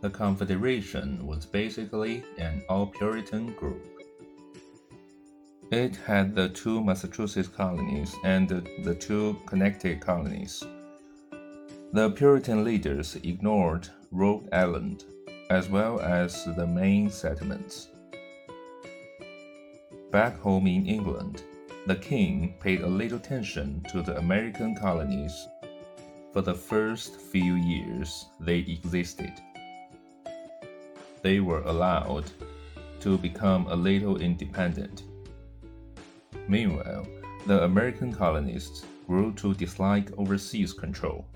The Confederation was basically an all Puritan group. It had the two Massachusetts colonies and the two Connecticut colonies. The Puritan leaders ignored Rhode Island, as well as the Maine settlements. Back home in England, the king paid a little attention to the American colonies for the first few years they existed. They were allowed to become a little independent. Meanwhile, the American colonists grew to dislike overseas control.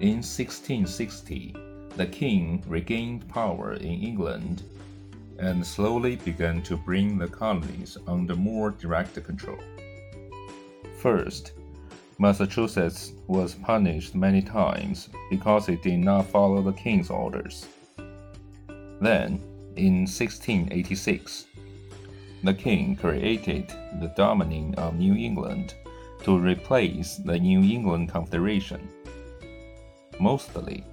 In 1660, the king regained power in England and slowly began to bring the colonies under more direct control. First, Massachusetts was punished many times because it did not follow the king's orders. Then, in 1686, the king created the Dominion of New England to replace the New England Confederation. Mostly,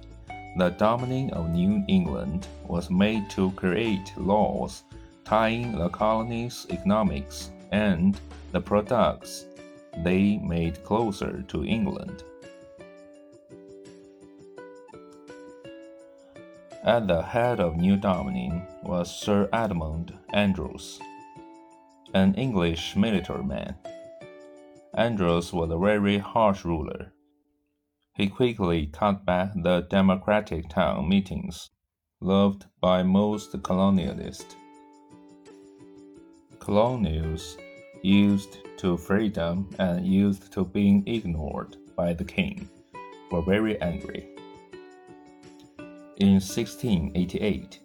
the Dominion of New England was made to create laws tying the colony's economics and the products they made closer to England. At the head of New Dominion was Sir Edmund Andros an English military man. Andros was a very harsh ruler. He quickly cut back the democratic town meetings loved by most colonialists. Colonials used to freedom and used to being ignored by the king were very angry. In 1688,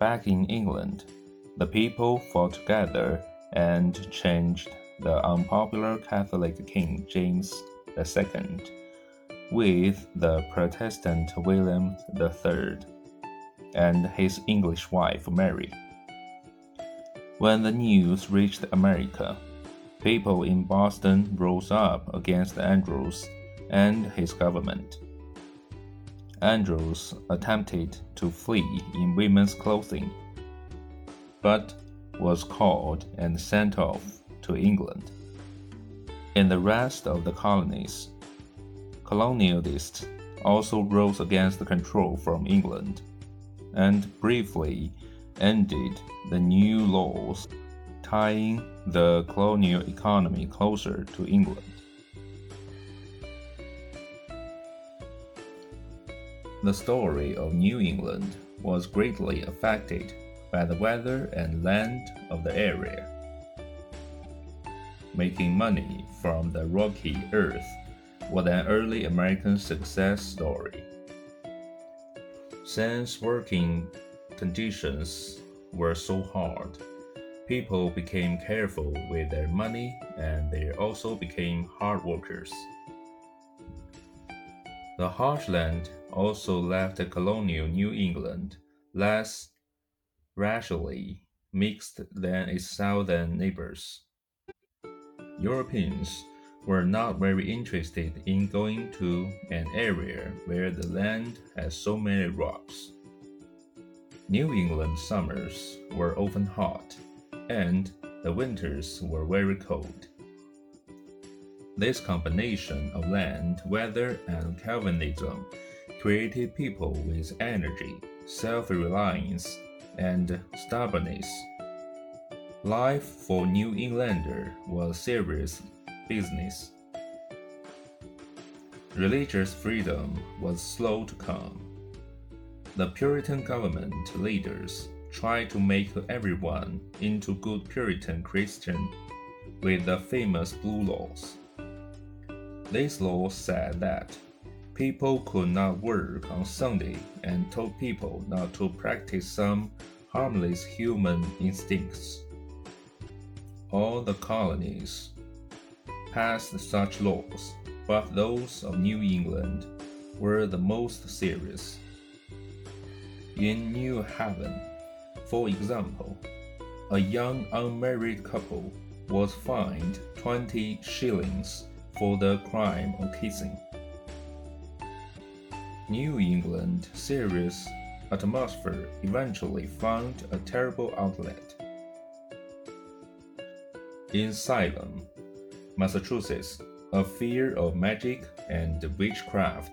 back in England, the people fought together and changed the unpopular Catholic King James II with the Protestant William III and his English wife Mary. When the news reached America, people in Boston rose up against Andrews and his government. Andrews attempted to flee in women's clothing, but was caught and sent off to England. In the rest of the colonies, colonialists also rose against control from England and briefly ended the new laws tying the colonial economy closer to England. The story of New England was greatly affected by the weather and land of the area. Making money from the rocky earth was an early American success story. Since working conditions were so hard, people became careful with their money and they also became hard workers. The harsh land also left colonial New England less racially mixed than its southern neighbors. Europeans were not very interested in going to an area where the land has so many rocks. New England summers were often hot, and the winters were very cold. This combination of land, weather, and Calvinism created people with energy, self reliance, and stubbornness. Life for New Englander was serious business. Religious freedom was slow to come. The Puritan government leaders tried to make everyone into good Puritan Christian with the famous Blue Laws. These laws said that people could not work on Sunday and told people not to practice some harmless human instincts. All the colonies passed such laws, but those of New England were the most serious. In New Haven, for example, a young unmarried couple was fined 20 shillings for the crime of kissing. New England serious atmosphere eventually found a terrible outlet. In Salem, Massachusetts, a fear of magic and witchcraft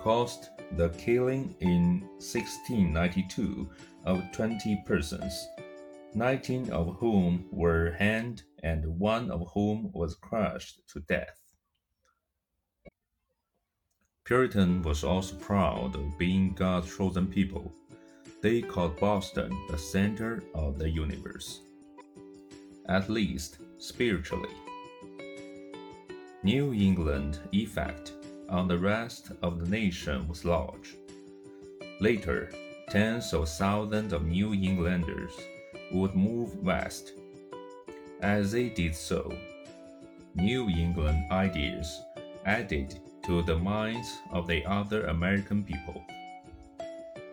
caused the killing in 1692 of 20 persons, 19 of whom were hanged and one of whom was crushed to death. Puritan was also proud of being God's chosen people. They called Boston the center of the universe, at least spiritually. New England effect on the rest of the nation was large. Later, tens of thousands of New Englanders would move west. As they did so, New England ideas added to the minds of the other American people.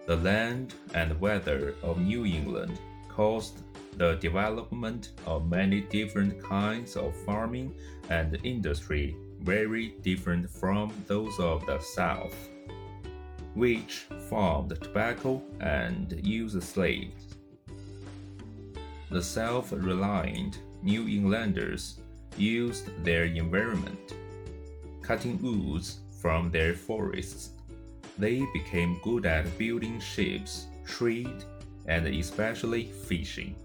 The land and weather of New England caused the development of many different kinds of farming and industry very different from those of the South, which farmed tobacco and used slaves. The self reliant New Englanders used their environment, cutting woods from their forests. They became good at building ships, trade, and especially fishing.